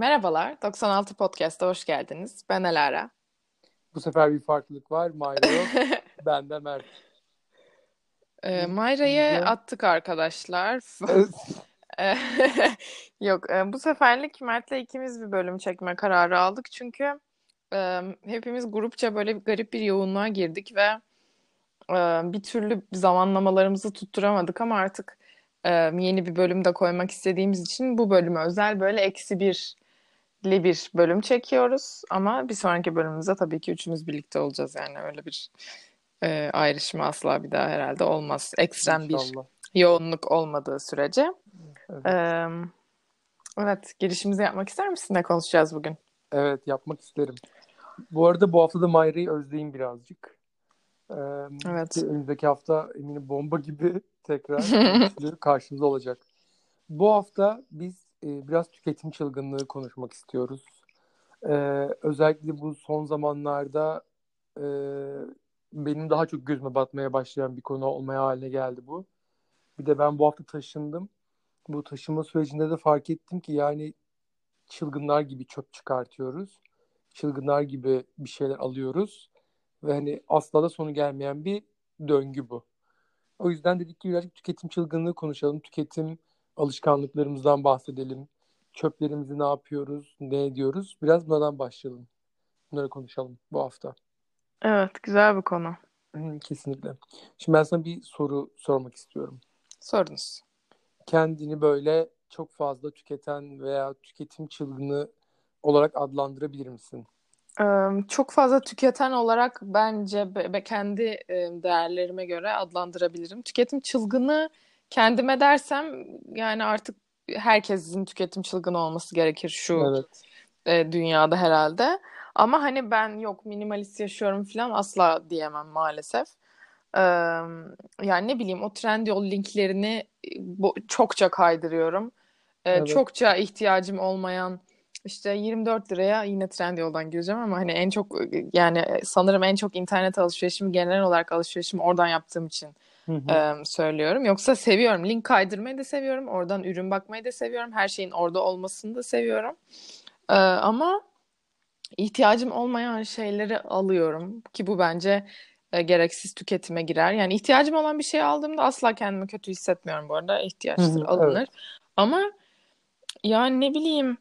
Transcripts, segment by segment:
Merhabalar, 96 Podcast'a hoş geldiniz. Ben Alara. Bu sefer bir farklılık var. Mayra yok. ben de Mert. Ee, Mayra'yı attık arkadaşlar. yok, e, bu seferlik Mert'le ikimiz bir bölüm çekme kararı aldık. Çünkü e, hepimiz grupça böyle garip bir yoğunluğa girdik ve e, bir türlü zamanlamalarımızı tutturamadık ama artık yeni bir bölüm de koymak istediğimiz için bu bölüme özel böyle eksi bir bir bölüm çekiyoruz ama bir sonraki bölümümüzde tabii ki üçümüz birlikte olacağız yani öyle bir e, ayrışma asla bir daha herhalde olmaz. Ekstrem İnşallah. bir yoğunluk olmadığı sürece. Evet. Ee, evet, girişimizi yapmak ister misin? Ne konuşacağız bugün? Evet, yapmak isterim. Bu arada bu hafta da Mayra'yı özleyeyim birazcık. Ee, evet. Önümüzdeki hafta eminim bomba gibi tekrar karşınızda olacak. Bu hafta biz e, biraz tüketim çılgınlığı konuşmak istiyoruz. E, özellikle bu son zamanlarda e, benim daha çok gözüme batmaya başlayan bir konu olmaya haline geldi bu. Bir de ben bu hafta taşındım. Bu taşınma sürecinde de fark ettim ki yani çılgınlar gibi çöp çıkartıyoruz. Çılgınlar gibi bir şeyler alıyoruz. Ve hani asla da sonu gelmeyen bir döngü bu. O yüzden dedik ki birazcık tüketim çılgınlığı konuşalım. Tüketim alışkanlıklarımızdan bahsedelim. Çöplerimizi ne yapıyoruz, ne ediyoruz? Biraz bunlardan başlayalım. Bunları konuşalım bu hafta. Evet, güzel bir konu. Kesinlikle. Şimdi ben sana bir soru sormak istiyorum. Sorunuz. Kendini böyle çok fazla tüketen veya tüketim çılgını olarak adlandırabilir misin? Çok fazla tüketen olarak bence be, kendi değerlerime göre adlandırabilirim. Tüketim çılgını kendime dersem yani artık herkesin tüketim çılgını olması gerekir şu evet. e, dünyada herhalde. Ama hani ben yok minimalist yaşıyorum falan asla diyemem maalesef. Ee, yani ne bileyim o Trendyol linklerini çokça kaydırıyorum. Ee, evet. Çokça ihtiyacım olmayan işte 24 liraya yine Trendyol'dan gireceğim ama hani en çok yani sanırım en çok internet alışverişimi genel olarak alışverişimi oradan yaptığım için e, söylüyorum. Yoksa seviyorum. Link kaydırmayı da seviyorum. Oradan ürün bakmayı da seviyorum. Her şeyin orada olmasını da seviyorum. E, ama ihtiyacım olmayan şeyleri alıyorum ki bu bence e, gereksiz tüketime girer. Yani ihtiyacım olan bir şey aldığımda asla kendimi kötü hissetmiyorum bu arada. İhtiyaçtır alınır. Evet. Ama yani ne bileyim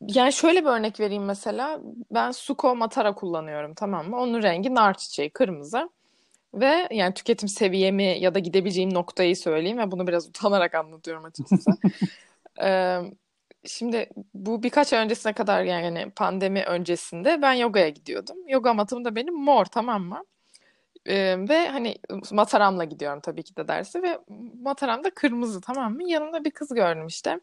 yani şöyle bir örnek vereyim mesela. Ben Suko Matara kullanıyorum tamam mı? Onun rengi nar çiçeği kırmızı. Ve yani tüketim seviyemi ya da gidebileceğim noktayı söyleyeyim ve bunu biraz utanarak anlatıyorum açıkçası. ee, şimdi bu birkaç ay öncesine kadar yani pandemi öncesinde ben yogaya gidiyordum. Yoga matım da benim mor tamam mı? Ee, ve hani mataramla gidiyorum tabii ki de dersi ve mataram da kırmızı tamam mı? Yanımda bir kız gördüm işte.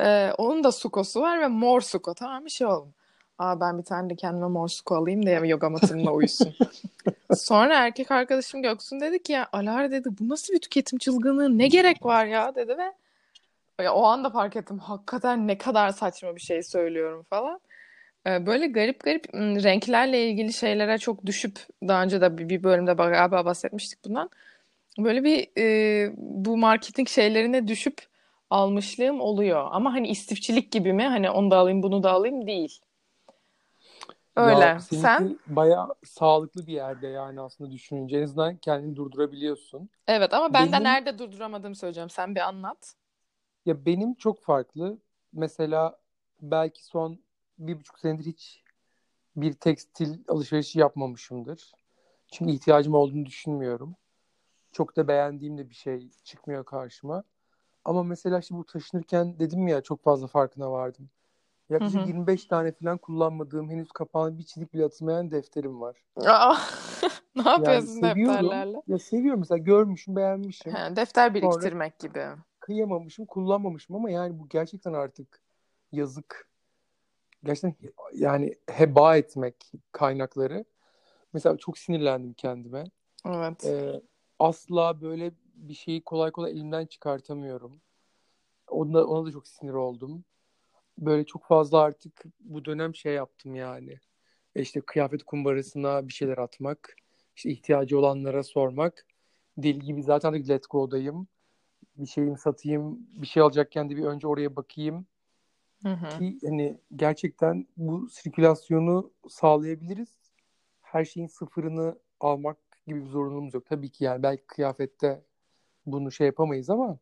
Ee, onun da sukosu var ve mor suko tamam mı? Şey oldum. Aa ben bir tane de kendime mor suko alayım da yoga matımla uyusun. Sonra erkek arkadaşım Göksun dedi ki ya Alara dedi bu nasıl bir tüketim çılgınlığı ne gerek var ya dedi ve ya, o anda fark ettim hakikaten ne kadar saçma bir şey söylüyorum falan. Ee, böyle garip garip renklerle ilgili şeylere çok düşüp daha önce de bir bölümde galiba bahsetmiştik bundan. Böyle bir e, bu marketing şeylerine düşüp almışlığım oluyor. Ama hani istifçilik gibi mi? Hani onu da alayım bunu da alayım değil. Öyle. Ya, Sen? Bayağı sağlıklı bir yerde yani aslında düşününce. En azından kendini durdurabiliyorsun. Evet ama ben benim... de nerede durduramadığımı söyleyeceğim. Sen bir anlat. Ya benim çok farklı. Mesela belki son bir buçuk senedir hiç bir tekstil alışverişi yapmamışımdır. Çünkü ihtiyacım olduğunu düşünmüyorum. Çok da beğendiğim de bir şey çıkmıyor karşıma. Ama mesela işte bu taşınırken dedim ya çok fazla farkına vardım. Yaklaşık hı hı. 25 tane falan kullanmadığım henüz kapağını bir çizik bile atılmayan defterim var. Aa, ne yapıyorsun yani defterlerle? Ya seviyorum mesela görmüşüm beğenmişim. He, defter biriktirmek Sonra gibi. Kıyamamışım kullanmamışım ama yani bu gerçekten artık yazık. Gerçekten yani heba etmek kaynakları. Mesela çok sinirlendim kendime. Evet. Ee, asla böyle bir şeyi kolay kolay elimden çıkartamıyorum. Ona, ona da çok sinir oldum böyle çok fazla artık bu dönem şey yaptım yani. E işte kıyafet kumbarasına bir şeyler atmak, işte ihtiyacı olanlara sormak. Dil gibi zaten de Let Go'dayım. Bir şeyimi satayım, bir şey alacakken de bir önce oraya bakayım. Hı hı. Ki hani gerçekten bu sirkülasyonu sağlayabiliriz. Her şeyin sıfırını almak gibi bir zorunluluğumuz yok. Tabii ki yani belki kıyafette bunu şey yapamayız ama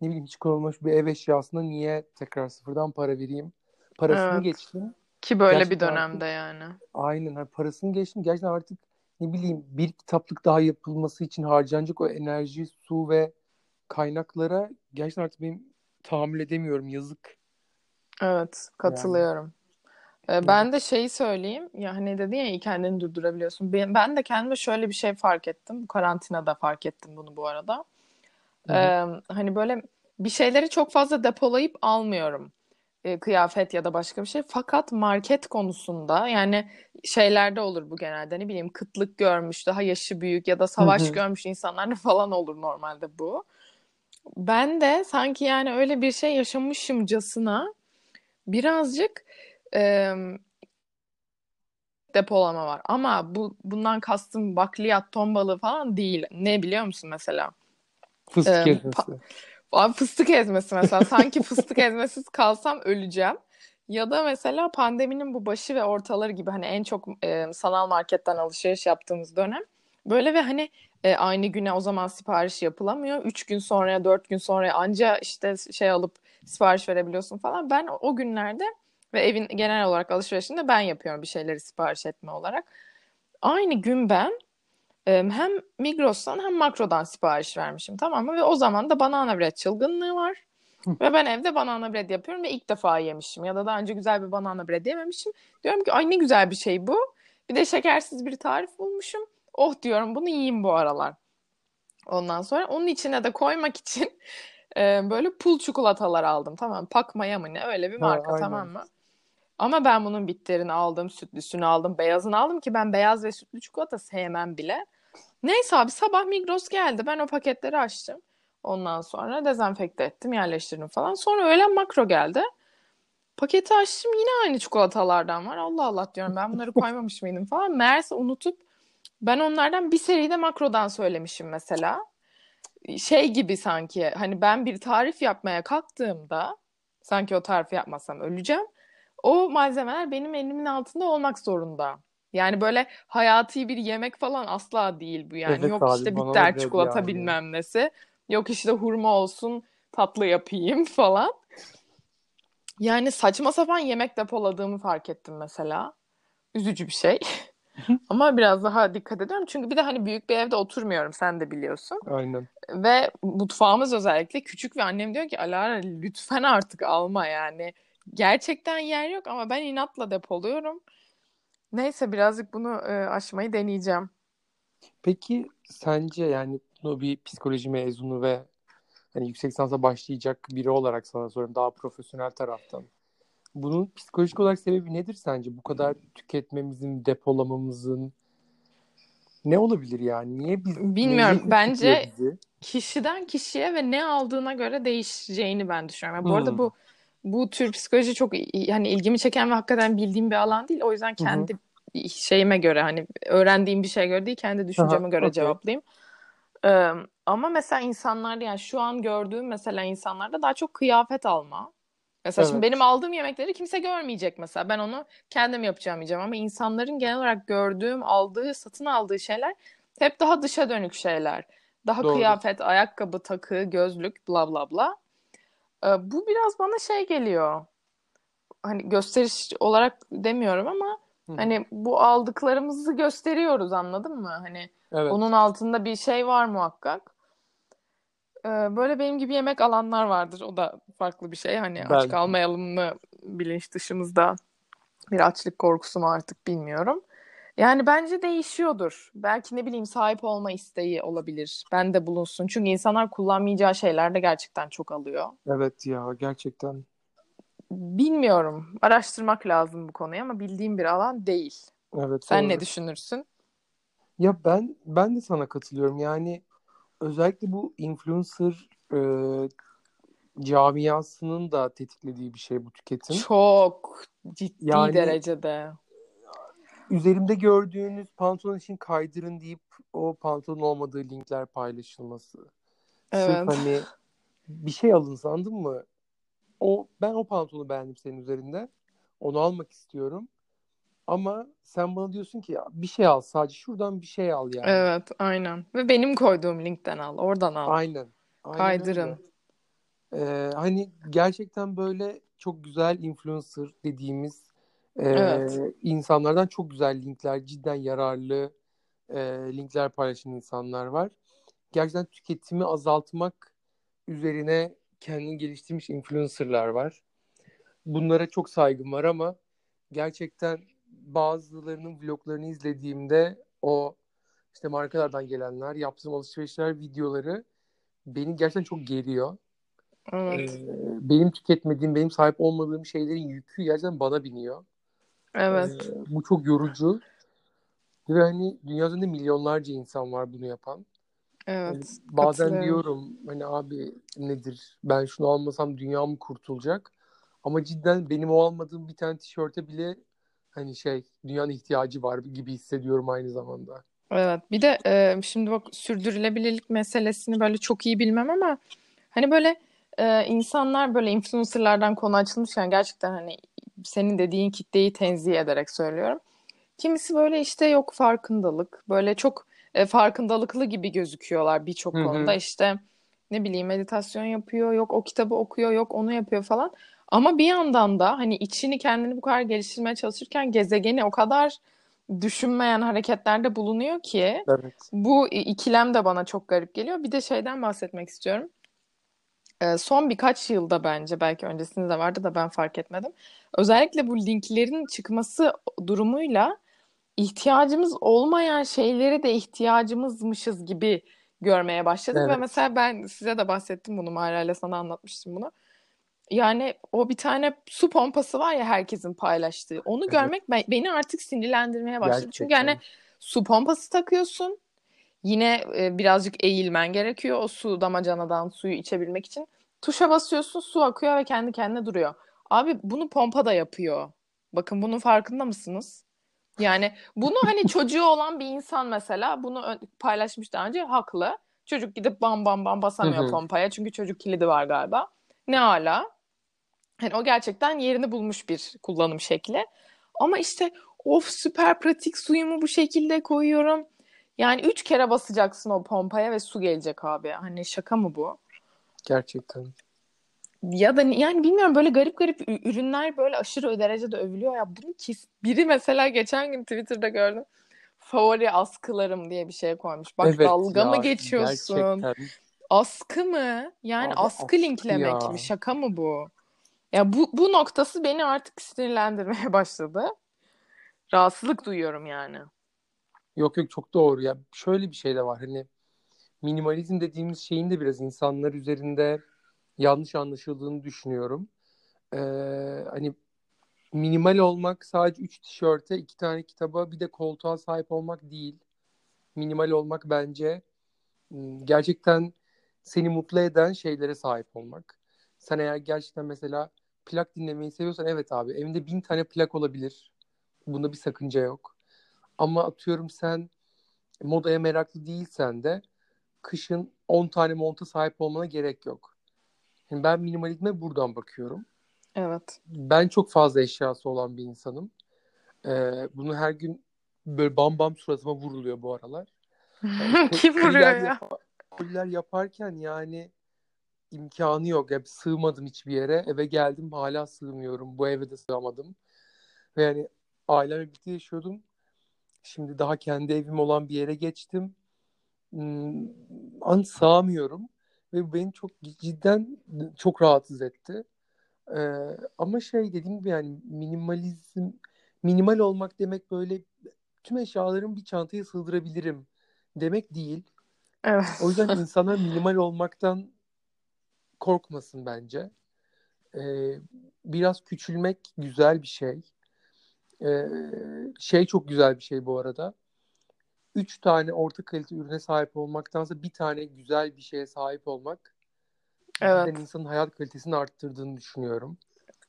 ne bileyim hiç kullanılmış bir ev eşyasına niye tekrar sıfırdan para vereyim? Parasını Evet. geçtim. Ki böyle bir Gerçekten dönemde yani. Aynen hani parasını geçtim. Gerçekten artık ne bileyim bir kitaplık daha yapılması için harcanacak o enerji, su ve kaynaklara gerçekten artık benim tahammül edemiyorum. Yazık. Evet, Yani. katılıyorum. Ee, Ben de şeyi söyleyeyim. Ya hani dedin ya iyi kendini durdurabiliyorsun. Ben, ben de kendime şöyle bir şey fark ettim. Bu karantinada fark ettim bunu bu arada. Hı hı. Ee, hani böyle bir şeyleri çok fazla depolayıp almıyorum. Kıyafet ya da başka bir şey. Fakat market konusunda yani şeylerde olur bu genelde ne bileyim kıtlık görmüş, daha yaşı büyük ya da savaş hı. görmüş insanlarda falan olur normalde bu. Ben de sanki yani öyle bir şey yaşamışımcasına birazcık e, depolama var. Ama bu bundan kastım bakliyat, ton balığı falan değil. Ne biliyor musun mesela? Fıstık Ee, ezmesi. pa- Abi fıstık ezmesi mesela. Sanki fıstık ezmesiz kalsam öleceğim. Ya da mesela pandeminin bu başı ve ortaları gibi hani en çok e, sanal marketten alışveriş yaptığımız dönem. Böyle ve hani e, aynı güne o zaman sipariş yapılamıyor. Üç gün sonraya, dört gün sonraya anca işte şey alıp sipariş verebiliyorsun falan. Ben o günlerde ve evin genel olarak alışverişini de ben yapıyorum bir şeyleri sipariş etme olarak. Aynı gün ben hem Migros'tan hem Makro'dan sipariş vermişim tamam mı? Ve o zaman da banana bread çılgınlığı var. Ve ben evde banana bread yapıyorum ve ilk defa yemişim. Ya da daha önce güzel bir banana bread yememişim. Diyorum ki ay ne güzel bir şey bu. Bir de şekersiz bir tarif bulmuşum. Oh diyorum bunu yiyeyim bu aralar. Ondan sonra onun içine de koymak için e, böyle pul çikolatalar aldım. Tamam Pakmaya mı ne öyle bir Ha, marka aynen. tamam mı? Ama ben bunun bitterini aldım, sütlüsünü aldım, beyazını aldım ki ben beyaz ve sütlü çikolata sevmem bile. Neyse abi sabah Migros geldi. Ben o paketleri açtım. Ondan sonra dezenfekte ettim, yerleştirdim falan. Sonra öğlen makro geldi. Paketi açtım yine aynı çikolatalardan var. Allah Allah diyorum ben bunları koymamış mıydım falan. Meğerse unutup ben onlardan bir seride makrodan söylemişim mesela. Şey gibi sanki hani ben bir tarif yapmaya kalktığımda sanki o tarifi yapmasam öleceğim. O malzemeler benim elimin altında olmak zorunda. Yani böyle hayati bir yemek falan asla değil bu yani. Evet Yok abi, işte bitter çikolata yani. bilmem nesi. Yok işte hurma olsun tatlı yapayım falan. Yani saçma sapan yemek depoladığımı fark ettim mesela. Üzücü bir şey. Ama biraz daha dikkat ediyorum. Çünkü bir de hani büyük bir evde oturmuyorum sen de biliyorsun. Aynen. Ve mutfağımız özellikle küçük ve annem diyor ki Alara lütfen artık alma yani. Gerçekten yer yok ama ben inatla depoluyorum. Neyse birazcık bunu e, aşmayı deneyeceğim. Peki sence yani bunu bir psikoloji mezunu ve hani yüksek lisansa başlayacak biri olarak sana soruyorum daha profesyonel taraftan. Bunun psikolojik olarak sebebi nedir sence? Bu kadar tüketmemizin, depolamamızın ne olabilir yani? Niye biz Bilmiyorum. Bence bizi? kişiden kişiye ve ne aldığına göre değişeceğini ben düşünüyorum. Yani bu arada Hmm. bu bu tür psikoloji çok i- hani ilgimi çeken ve hakikaten bildiğim bir alan değil. O yüzden Hı hı. Şeyime göre hani öğrendiğim bir şeye göre değil kendi düşünceme Aha, göre okey. cevaplayayım. Ee, ama mesela insanlarda yani şu an gördüğüm mesela insanlarda daha çok kıyafet alma. Mesela şimdi Evet. benim aldığım yemekleri kimse görmeyecek mesela. Ben onu kendim yapacağım yiyeceğim ama insanların genel olarak gördüğüm, aldığı, satın aldığı şeyler hep daha dışa dönük şeyler. Daha Doğru. kıyafet, ayakkabı, takı, gözlük, bla bla bla. Ee, bu biraz bana şey geliyor. Hani gösteriş olarak demiyorum ama Hı hani bu aldıklarımızı gösteriyoruz anladın mı? Hani Evet. onun altında bir şey var muhakkak. Ee, böyle benim gibi yemek alanlar vardır. O da farklı bir şey. Hani aç Belki. kalmayalım mı bilinç dışımızda bir açlık korkusu mu artık bilmiyorum. Yani bence değişiyordur. Belki ne bileyim sahip olma isteği olabilir. Ben de bulunsun. Çünkü insanlar kullanmayacağı şeyler de gerçekten çok alıyor. Evet ya gerçekten. Bilmiyorum. Araştırmak lazım bu konuyu ama bildiğim bir alan değil. Evet Sen doğru. ne düşünürsün? Ya ben ben de sana katılıyorum. Yani özellikle bu influencer e, camiasının da tetiklediği bir şey bu tüketim. Çok ciddi Yani derecede. üzerimde gördüğünüz pantolon için kaydırın deyip o pantolon olmadığı linkler paylaşılması. Sırf Evet. hani bir şey alın sandın mı? O ben o pantolonu beğendim senin üzerinde. Onu almak istiyorum. Ama sen bana diyorsun ki ya bir şey al sadece şuradan bir şey al yani. Evet aynen. Ve benim koyduğum linkten al. Oradan al. Aynen. aynen Kaydırın. Ee, hani gerçekten böyle çok güzel influencer dediğimiz e, Evet. insanlardan çok güzel linkler, cidden yararlı e, linkler paylaşan insanlar var. Gerçekten tüketimi azaltmak üzerine kendini geliştirmiş influencerlar var. Bunlara çok saygım var ama gerçekten bazılarının vloglarını izlediğimde o işte markalardan gelenler, yaptığım alışverişler videoları beni gerçekten çok geriyor. Evet. Ee, benim tüketmediğim, benim sahip olmadığım şeylerin yükü gerçekten bana biniyor. Evet. Ee, bu çok yorucu. Ve hani dünya üzerinde milyonlarca insan var bunu yapan. Evet. Yani bazen diyorum hani abi nedir ben şunu almasam dünya mı kurtulacak? Ama cidden benim o almadığım bir tane tişörte bile hani şey dünyanın ihtiyacı var gibi hissediyorum aynı zamanda. Evet. Bir de e, şimdi bak sürdürülebilirlik meselesini böyle çok iyi bilmem ama hani böyle e, insanlar böyle influencerlardan konu açılmışken gerçekten hani senin dediğin kitleyi tenzih ederek söylüyorum. Kimisi böyle işte yok farkındalık. Böyle çok e, farkındalıklı gibi gözüküyorlar birçok konuda. İşte ne bileyim meditasyon yapıyor, yok o kitabı okuyor, yok onu yapıyor falan. Ama bir yandan da hani içini kendini bu kadar geliştirmeye çalışırken gezegeni o kadar düşünmeyen hareketlerde bulunuyor ki Evet. bu ikilem de bana çok garip geliyor. Bir de şeyden bahsetmek istiyorum. Ee, son birkaç yılda bence belki öncesinde de vardı da ben fark etmedim. Özellikle bu linklerin çıkması durumuyla ihtiyacımız olmayan şeyleri de ihtiyacımızmışız gibi görmeye başladık ve Evet. mesela ben size de bahsettim bunu Mayra ile sana anlatmıştım bunu. Yani o bir tane su pompası var ya herkesin paylaştığı. Onu Evet. görmek be- beni artık sinirlendirmeye başladı. Çünkü Gerçekten. yani su pompası takıyorsun. Yine e, birazcık eğilmen gerekiyor o su damacanadan suyu içebilmek için. Tuşa basıyorsun, su akıyor ve kendi kendine duruyor. Abi bunu pompa da yapıyor. Bakın bunun farkında mısınız? Yani bunu hani çocuğu olan bir insan mesela bunu paylaşmış daha önce haklı. Çocuk gidip bam bam bam basamıyor pompaya çünkü çocuk kilidi var galiba. Ne ala. Hani o gerçekten yerini bulmuş bir kullanım şekli. Ama işte of süper pratik suyumu bu şekilde koyuyorum. Yani üç kere basacaksın o pompaya ve su gelecek abi. Hani şaka mı bu? Gerçekten. Ya da yani bilmiyorum böyle garip garip ürünler böyle aşırı derecede övülüyor ya. Bunu kes biri mesela geçen gün Twitter'da gördüm. Favori askılarım diye bir şey koymuş. Bak Evet dalga mı ya geçiyorsun? gerçekten. Askı mı? Yani Abi askı askı linklemek ya. mi? Şaka mı bu? Ya bu bu noktası beni artık sinirlendirmeye başladı. Rahatsızlık duyuyorum yani. Yok yok çok doğru ya. Şöyle bir şey de var hani minimalizm dediğimiz şeyin de biraz insanlar üzerinde yanlış anlaşıldığını düşünüyorum. Ee, hani minimal olmak sadece 3 tişörte, 2 tane kitaba, bir de koltuğa sahip olmak değil. Minimal olmak bence m, gerçekten seni mutlu eden şeylere sahip olmak. Sen eğer gerçekten mesela plak dinlemeyi seviyorsan evet abi evinde bin tane plak olabilir. Bunda bir sakınca yok. Ama atıyorum sen modaya meraklı değilsen de kışın 10 tane monta sahip olmana gerek yok. Yani ben minimalizme buradan bakıyorum. Evet. Ben çok fazla eşyası olan bir insanım. Ee, bunu her gün böyle bam bam suratıma vuruluyor bu aralar. Yani Kim vuruyor ya? yapa- koliler yaparken yani imkanı yok. Ya sığmadım hiçbir yere. Eve geldim hala sığmıyorum. Bu eve de sığamadım. Ve yani ailemle birlikte yaşıyordum. Şimdi daha kendi evim olan bir yere geçtim. Hmm, an sığamıyorum. Ve beni çok cidden çok rahatsız etti. Ee, ama şey dediğim gibi yani minimalizm minimal olmak demek böyle tüm eşyalarımı bir çantaya sığdırabilirim demek değil. Evet. O yüzden insanlar minimal olmaktan korkmasın bence. Ee, biraz küçülmek güzel bir şey. Ee, şey çok güzel bir şey bu arada. Üç tane orta kalite ürüne sahip olmaktansa bir tane güzel bir şeye sahip olmak Evet. insanın hayat kalitesini arttırdığını düşünüyorum.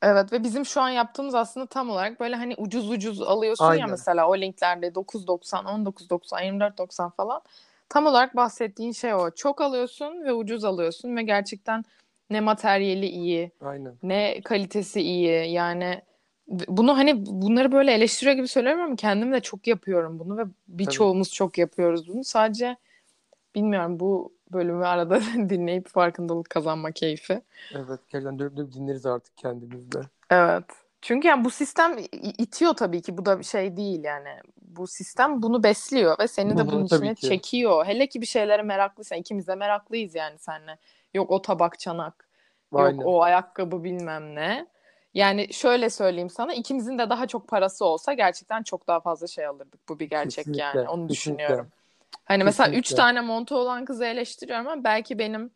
Evet ve bizim şu an yaptığımız aslında tam olarak böyle hani ucuz ucuz alıyorsun ya Aynen. mesela o linklerde 9.90, 19.90, 24.90 falan. Tam olarak bahsettiğin şey o. Çok alıyorsun ve ucuz alıyorsun ve gerçekten ne materyali iyi, Aynen. ne kalitesi iyi. Yani bunu hani bunları böyle eleştiriyor gibi söylüyorum ama kendim de çok yapıyorum bunu ve birçoğumuz çok yapıyoruz bunu. Sadece bilmiyorum bu bölümü arada dinleyip farkındalık kazanma keyfi. Evet, gerçekten dönüp dönüp dinleriz artık kendimizde. Evet. Çünkü yani bu sistem itiyor tabii ki. Bu da bir şey değil yani. Bu sistem bunu besliyor ve seni de bunun içine çekiyor. Hele ki bir şeylere meraklıysan. ikimiz de meraklıyız yani seninle. Yok o tabak çanak. Aynen. Yok o ayakkabı bilmem ne. Yani şöyle söyleyeyim sana ikimizin de daha çok parası olsa gerçekten çok daha fazla şey alırdık. Bu bir gerçek Kesinlikle. yani. Onu Kesinlikle. düşünüyorum. Hani Kesinlikle. mesela üç tane montu olan kızı eleştiriyorum ama belki benim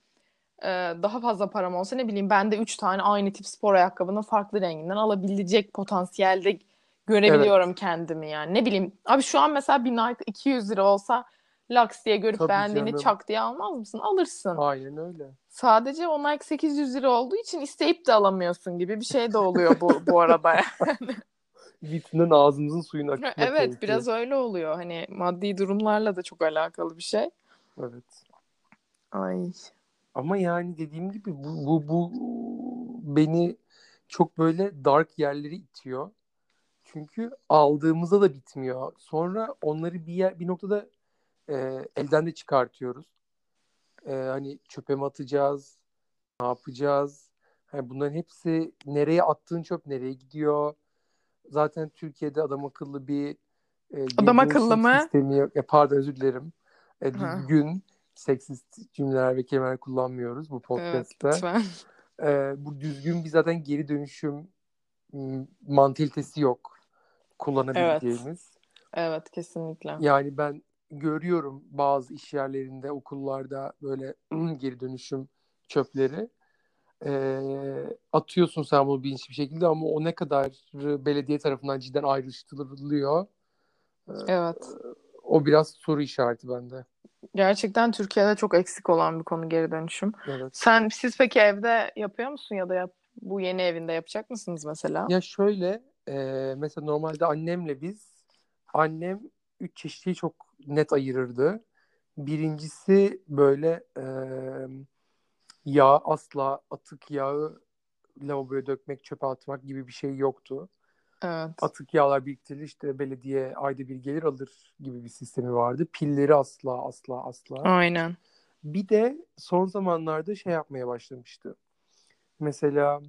e, daha fazla param olsa ne bileyim ben de üç tane aynı tip spor ayakkabının farklı renginden alabilecek potansiyelde görebiliyorum evet. kendimi yani. Ne bileyim abi şu an mesela bir Nike 200 lira olsa Lux diye görüp Tabii beğendiğini canım. çak diye almaz mısın? Alırsın. Aynen öyle. Sadece o Nike 800 lira olduğu için isteyip de alamıyorsun gibi bir şey de oluyor bu bu arada yani. Vitrinden ağzımızın suyunu akıtmak Evet gerekiyor. biraz öyle oluyor. Hani maddi durumlarla da çok alakalı bir şey. Evet. Ay. Ama yani dediğim gibi bu, bu, bu beni çok böyle dark yerleri itiyor. Çünkü aldığımızda da bitmiyor. Sonra onları bir yer, bir noktada e, elden de çıkartıyoruz. E, hani çöpe mi atacağız? Ne yapacağız? Yani bunların hepsi nereye attığın çöp nereye gidiyor? Zaten Türkiye'de adam akıllı bir e, adam akıllı mı? Sistemi yok. E, pardon özür dilerim. E, düzgün seksist cümleler ve kelimeler kullanmıyoruz bu podcast'te. Evet, lütfen. E, bu düzgün bir zaten geri dönüşüm mantalitesi yok kullanabileceğimiz. Evet. evet kesinlikle. Yani ben görüyorum bazı iş yerlerinde, okullarda böyle geri dönüşüm çöpleri. E, atıyorsun sen bunu bilinçli bir şekilde ama o ne kadar belediye tarafından cidden ayrıştırılıyor. Evet. O biraz soru işareti bende. Gerçekten Türkiye'de çok eksik olan bir konu geri dönüşüm. Evet. Sen siz peki evde yapıyor musun ya da yap, bu yeni evinde yapacak mısınız mesela? Ya şöyle e, mesela normalde annemle biz annem üç çeşitliği çok net ayırırdı. Birincisi böyle e, yağ asla atık yağı lavaboya dökmek, çöpe atmak gibi bir şey yoktu. Evet. Atık yağlar biriktirilir işte belediye ayda bir gelir alır gibi bir sistemi vardı. Pilleri asla asla asla. Aynen. Bir de son zamanlarda şey yapmaya başlamıştı. Mesela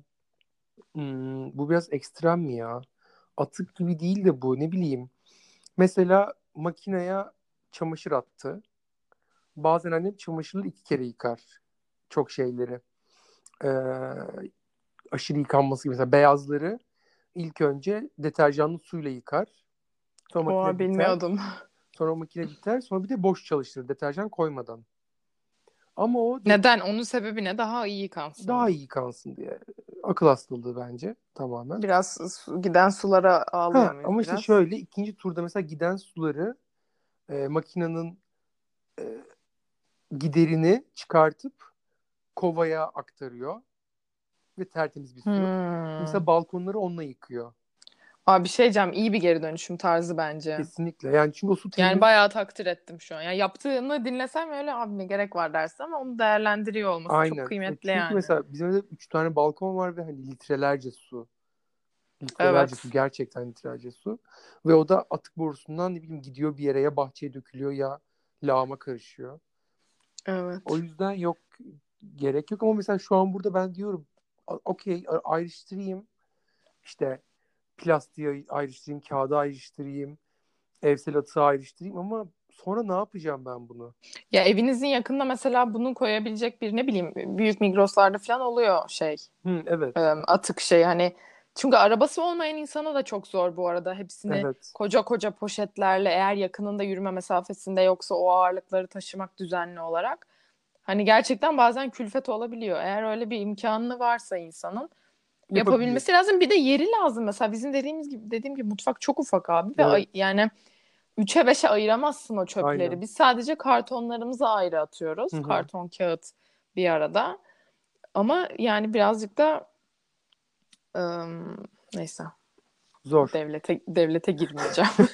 hmm, bu biraz ekstrem mi ya? Atık gibi değil de bu ne bileyim. Mesela makineye çamaşır attı. Bazen annem çamaşırları iki kere yıkar. Çok şeyleri. Ee, aşırı yıkanması gibi. Mesela beyazları ilk önce deterjanlı suyla yıkar. Sonra Oha, makine bilmiyordum. Biter. Sonra makine biter. Sonra bir de boş çalıştırır deterjan koymadan. Ama o neden? Onun sebebi ne? Daha iyi yıkansın. Daha iyi yıkansın diye. Akıl hastalığı bence tamamen. Biraz giden sulara ağlıyor ha, Ama biraz? işte şöyle ikinci turda mesela giden suları e, makinenin e, giderini çıkartıp kovaya aktarıyor ve tertemiz bir su. Hmm. Mesela balkonları onunla yıkıyor. Abi bir şey diyeceğim iyi bir geri dönüşüm tarzı bence. Kesinlikle. Yani çünkü o su temiz. Yani bayağı takdir ettim şu an. Yani yaptığını dinlesem öyle abi ne gerek var dersin ama onu değerlendiriyor olması Aynen. çok kıymetli çünkü yani. Mesela bizim evde 3 tane balkon var ve hani litrelerce su. Litrelerce evet. su gerçekten litrelerce su. Ve o da atık borusundan ne bileyim gidiyor bir yere ya bahçeye dökülüyor ya lağıma karışıyor. Evet. O yüzden yok gerek yok ama mesela şu an burada ben diyorum okey ayrıştırayım işte plastiği ayrıştırayım, kağıdı ayrıştırayım, evsel atığı ayrıştırayım ama sonra ne yapacağım ben bunu? Ya evinizin yakında mesela bunu koyabilecek bir ne bileyim büyük migroslarda falan oluyor şey. Hı, evet. Atık şey hani çünkü arabası olmayan insana da çok zor bu arada. Hepsini evet. koca koca poşetlerle eğer yakınında yürüme mesafesinde yoksa o ağırlıkları taşımak düzenli olarak. Hani gerçekten bazen külfet olabiliyor. Eğer öyle bir imkanı varsa insanın yapabilmesi lazım. Bir de yeri lazım mesela bizim dediğimiz gibi dediğim gibi mutfak çok ufak abi ve evet. yani 3'e 5'e ayıramazsın o çöpleri. Aynen. Biz sadece kartonlarımızı ayrı atıyoruz. Hı-hı. Karton, kağıt bir arada. Ama yani birazcık da ım, neyse. Zor. Devlete devlete girmeyeceğim.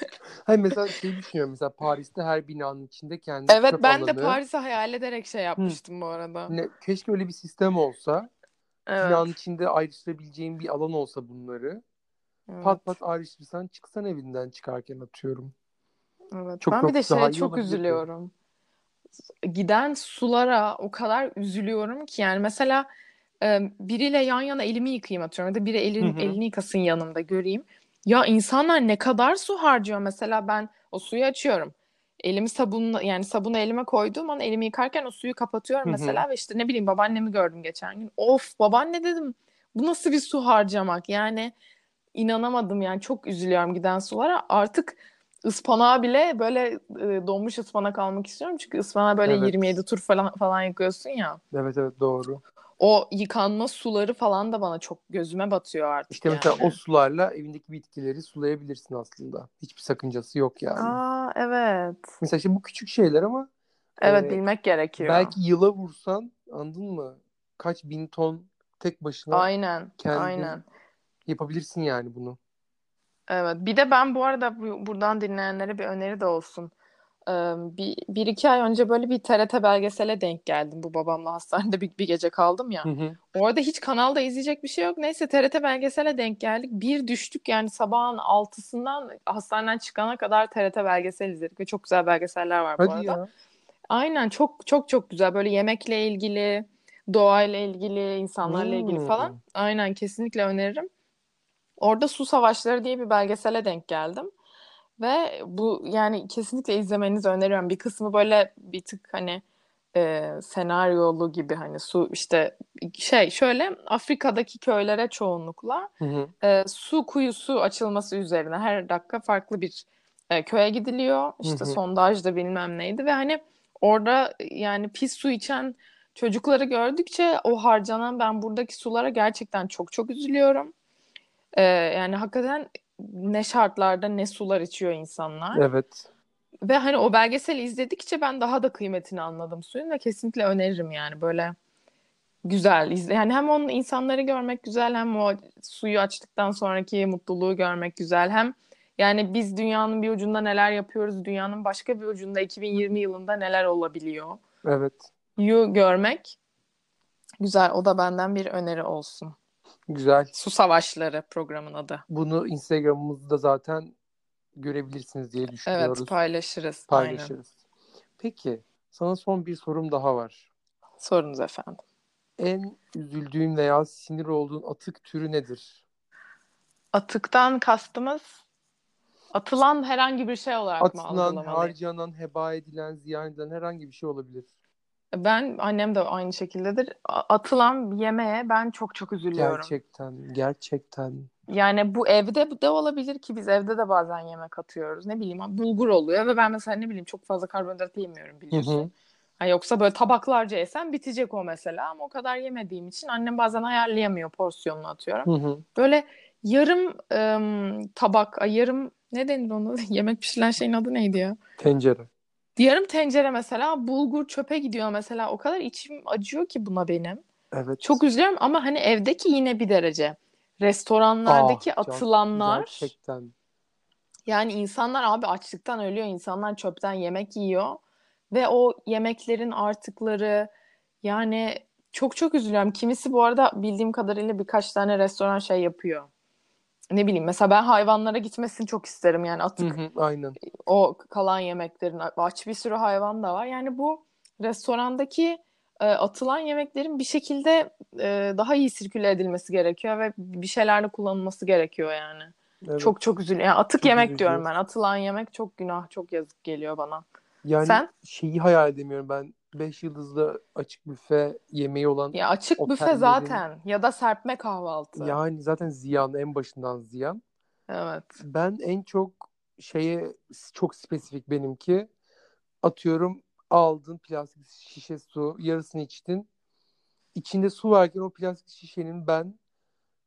Hayır mesela şey düşünüyorum mesela Paris'te her binanın içinde kendi Evet ben alanı. de Paris'i hayal ederek şey yapmıştım Hı. bu arada. Ne, keşke öyle bir sistem olsa. Evet. Binanın içinde ayrıştırabileceğin bir alan olsa bunları. Evet. Pat pat ayrıştırsan çıksan evinden çıkarken atıyorum. Evet. Çok, ben bir de şeye çok üzülüyorum. Giden sulara o kadar üzülüyorum ki yani mesela biriyle yan yana elimi yıkayayım atıyorum ya da biri elin, elini yıkasın yanımda göreyim. Ya insanlar ne kadar su harcıyor mesela ben o suyu açıyorum. Elimi sabunla yani sabunu elime koyduğum an elimi yıkarken o suyu kapatıyorum mesela ve işte ne bileyim babaannemi gördüm geçen gün. Of babaanne dedim bu nasıl bir su harcamak yani inanamadım yani çok üzülüyorum giden sulara. Artık ıspanağı bile böyle e, donmuş ıspanak almak istiyorum. Çünkü ıspanağı böyle evet. 27 tur falan falan yıkıyorsun ya. Evet evet doğru. O yıkanma suları falan da bana çok gözüme batıyor artık İşte mesela o sularla evindeki bitkileri sulayabilirsin aslında. Hiçbir sakıncası yok yani. Aa evet. Mesela işte bu küçük şeyler ama Evet e, bilmek gerekiyor. Belki yıla vursan anladın mı? Kaç bin ton tek başına aynen, aynen. yapabilirsin yani bunu. Evet. Bir de ben bu arada bu, buradan dinleyenlere bir öneri de olsun. Bir, bir iki ay önce böyle bir TRT belgesele denk geldim. Bu babamla hastanede bir, bir gece kaldım ya. Hı hı. Orada hiç kanalda izleyecek bir şey yok. Neyse TRT belgesele denk geldik. Bir düştük yani sabahın altısından hastaneden çıkana kadar TRT belgesel izledik. Ve çok güzel belgeseller var bu Hadi arada. Ya. Aynen çok çok çok güzel. Böyle yemekle ilgili, doğayla ilgili, insanlarla hmm. ilgili falan. Aynen kesinlikle öneririm. Orada Su Savaşları diye bir belgesele denk geldim. Ve bu yani kesinlikle izlemenizi öneriyorum. Bir kısmı böyle bir tık hani e, senaryolu gibi hani su işte şey şöyle Afrika'daki köylere çoğunlukla hı hı. E, su kuyusu açılması üzerine her dakika farklı bir e, köye gidiliyor. İşte hı hı. sondajda bilmem neydi ve hani orada yani pis su içen çocukları gördükçe o harcanan ben buradaki sulara gerçekten çok çok üzülüyorum. Ee, yani hakikaten ne şartlarda ne sular içiyor insanlar. Evet. Ve hani o belgeseli izledikçe ben daha da kıymetini anladım suyun ve kesinlikle öneririm yani böyle güzel. izle Yani hem onun insanları görmek güzel hem o suyu açtıktan sonraki mutluluğu görmek güzel. Hem yani biz dünyanın bir ucunda neler yapıyoruz, dünyanın başka bir ucunda 2020 yılında neler olabiliyor. Evet. Yu görmek güzel. O da benden bir öneri olsun. Güzel. Su Savaşları programın adı. Bunu Instagram'ımızda zaten görebilirsiniz diye düşünüyoruz. Evet paylaşırız. Paylaşırız. Aynen. Peki sana son bir sorum daha var. Sorunuz efendim. En üzüldüğün veya sinir olduğun atık türü nedir? Atıktan kastımız atılan herhangi bir şey olarak Atılan, mı algılamalıyım? harcanan, heba edilen, ziyan edilen herhangi bir şey olabilir. Ben annem de aynı şekildedir. Atılan yemeğe ben çok çok üzülüyorum. Gerçekten, gerçekten. Yani bu evde de olabilir ki biz evde de bazen yemek atıyoruz. Ne bileyim bulgur oluyor ve ben mesela ne bileyim çok fazla karbonhidrat yemiyorum biliyorsun. Hı hı. Ha, yoksa böyle tabaklarca yesem bitecek o mesela ama o kadar yemediğim için annem bazen ayarlayamıyor porsiyonunu atıyorum. Hı hı. Böyle yarım ım, tabak, yarım ne denir onu? Yemek pişirilen şeyin adı neydi ya? Tencere. Yarım tencere mesela bulgur çöpe gidiyor mesela. O kadar içim acıyor ki buna benim. Evet. Çok üzülüyorum ama hani evdeki yine bir derece. Restoranlardaki ah, atılanlar. Gerçekten. Yani insanlar abi açlıktan ölüyor. İnsanlar çöpten yemek yiyor. Ve o yemeklerin artıkları yani çok çok üzülüyorum. Kimisi bu arada bildiğim kadarıyla birkaç tane restoran şey yapıyor ne bileyim mesela ben hayvanlara gitmesini çok isterim yani atık hı hı, aynen. o kalan yemeklerin aç bir sürü hayvan da var yani bu restorandaki e, atılan yemeklerin bir şekilde e, daha iyi sirküle edilmesi gerekiyor ve bir şeylerle kullanılması gerekiyor yani. Evet. Çok çok üzülüyorum. Yani atık çok yemek üzücü. diyorum ben. Atılan yemek çok günah, çok yazık geliyor bana. Yani Sen? şeyi hayal edemiyorum ben. 5 yıldızlı açık büfe yemeği olan Ya açık büfe zaten ya da serpme kahvaltı. Yani zaten ziyan en başından ziyan. Evet. Ben en çok şeye çok spesifik benimki atıyorum aldın plastik şişe su yarısını içtin. İçinde su varken o plastik şişenin ben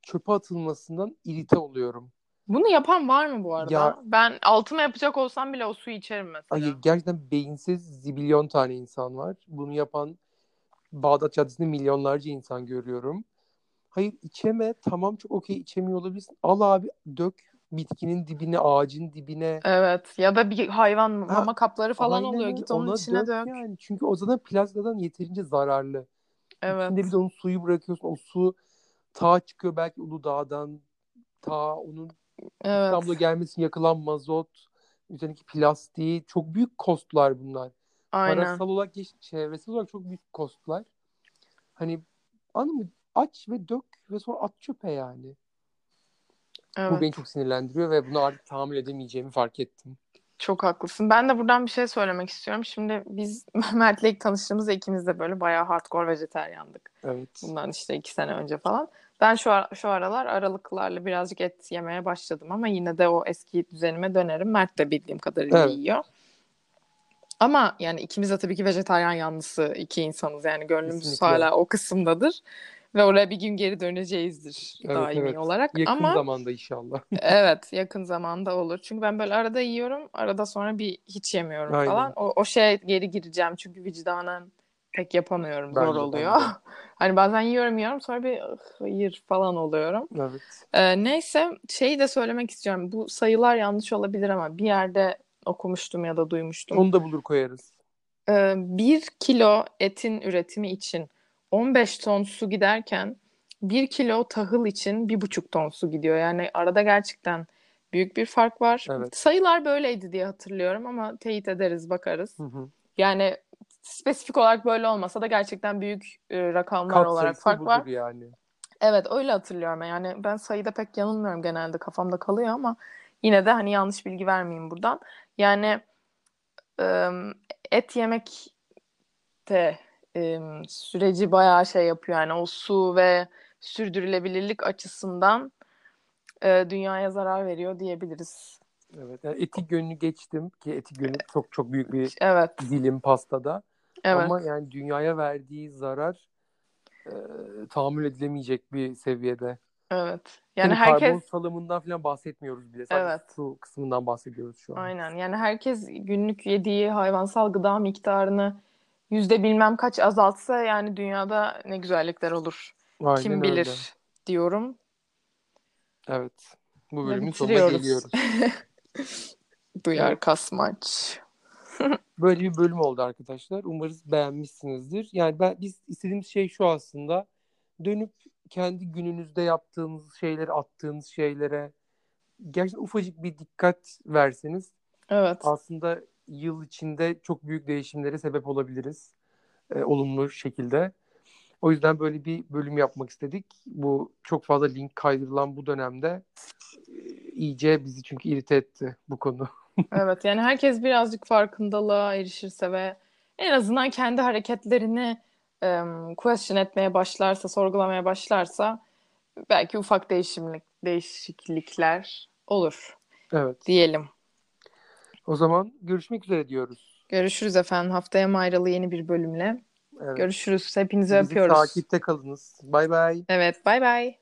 çöpe atılmasından irite oluyorum. Bunu yapan var mı bu arada? Ya, ben altıma yapacak olsam bile o suyu içerim mesela. Hayır gerçekten beyinsiz zibilyon tane insan var. Bunu yapan Bağdat Caddesi'nde milyonlarca insan görüyorum. Hayır içeme tamam çok okey içemiyor olabilirsin. Al abi dök bitkinin dibine, ağacın dibine. Evet ya da bir hayvan mama kapları falan oluyor. Git onun içine dök. Yani. Çünkü o zaman plazmadan yeterince zararlı. Evet. İçinde bir de onun suyu bırakıyorsun. O su ta çıkıyor belki Uludağ'dan ta onun Evet. İstanbul'a gelmesi için yakılan mazot, üzerindeki plastiği çok büyük kostlar bunlar. Aynen. Parasal olarak geç, çevresel olarak çok büyük kostlar. Hani anladın mı? Aç ve dök ve sonra at çöpe yani. Evet. Bu beni çok sinirlendiriyor ve bunu artık tahammül edemeyeceğimi fark ettim. Çok haklısın. Ben de buradan bir şey söylemek istiyorum. Şimdi biz Mert'le ilk tanıştığımızda ikimiz de böyle bayağı hardcore vejeteryandık. Evet. Bundan işte iki sene önce falan. Ben şu, ar- şu aralar aralıklarla birazcık et yemeye başladım ama yine de o eski düzenime dönerim. Mert de bildiğim kadarıyla Evet. yiyor. Ama yani ikimiz de tabii ki vejetaryen yanlısı iki insanız. Yani gönlümüz Kesinlikle. hala o kısımdadır. Ve oraya bir gün geri döneceğizdir Evet, daimi evet. olarak. Yakın Ama zamanda inşallah. evet yakın zamanda olur. Çünkü ben böyle arada yiyorum. Arada sonra bir hiç yemiyorum Aynen. falan. O, o şeye geri gireceğim. Çünkü vicdanen pek yapamıyorum. Bence Zor de, oluyor. hani bazen yiyorum yiyorum sonra bir "Ih, hayır falan oluyorum. Evet. Ee, neyse şeyi de söylemek istiyorum. Bu sayılar yanlış olabilir ama bir yerde okumuştum ya da duymuştum. Onu da bulur koyarız. Ee, bir kilo etin üretimi için 15 ton su giderken bir kilo tahıl için bir buçuk ton su gidiyor. Yani arada gerçekten büyük bir fark var. Evet. Sayılar böyleydi diye hatırlıyorum ama teyit ederiz, bakarız. Hı hı. Yani spesifik olarak böyle olmasa da gerçekten büyük e, rakamlar Kat olarak fark var. yani. Evet öyle hatırlıyorum. Yani ben sayıda pek yanılmıyorum genelde kafamda kalıyor ama yine de hani yanlış bilgi vermeyeyim buradan. Yani ım, et yemek de ım, süreci bayağı şey yapıyor yani o su ve sürdürülebilirlik açısından e, dünyaya zarar veriyor diyebiliriz. Evet. Yani eti gönlü geçtim ki eti gönlü çok çok büyük bir Evet, dilim pastada. Evet, Ama yani dünyaya verdiği zarar e, tahammül edilemeyecek bir seviyede. evet. Yani Yani karbon herkes salımından falan bahsetmiyoruz bile. Sadece Evet. su kısmından bahsediyoruz şu an. aynen yani herkes günlük yediği hayvansal gıda miktarını yüzde bilmem kaç azaltsa yani dünyada ne güzellikler olur. Aynen Kim öyle. bilir diyorum. Evet. Bu bölümün sonuna geliyoruz. Duyar kasmaç. Böyle bir bölüm oldu arkadaşlar. Umarız beğenmişsinizdir. Yani ben biz istediğimiz şey şu aslında. Dönüp kendi gününüzde yaptığınız şeyleri, attığınız şeylere gerçekten ufacık bir dikkat verseniz Evet. aslında yıl içinde çok büyük değişimlere sebep olabiliriz. e, olumlu şekilde. O yüzden böyle bir bölüm yapmak istedik. Bu çok fazla link kaydırılan bu dönemde e, iyice bizi çünkü irite etti bu konu. Evet yani herkes birazcık farkındalığa erişirse ve en azından kendi hareketlerini em, question etmeye başlarsa, sorgulamaya başlarsa belki ufak değişimlik, değişiklikler olur Evet. diyelim. O zaman görüşmek üzere diyoruz. Görüşürüz efendim. Haftaya Mayralı yeni bir bölümle. Evet. Görüşürüz. Hepinizi Bizi öpüyoruz. takipte kalınız. Bay bay. Evet, bay bay.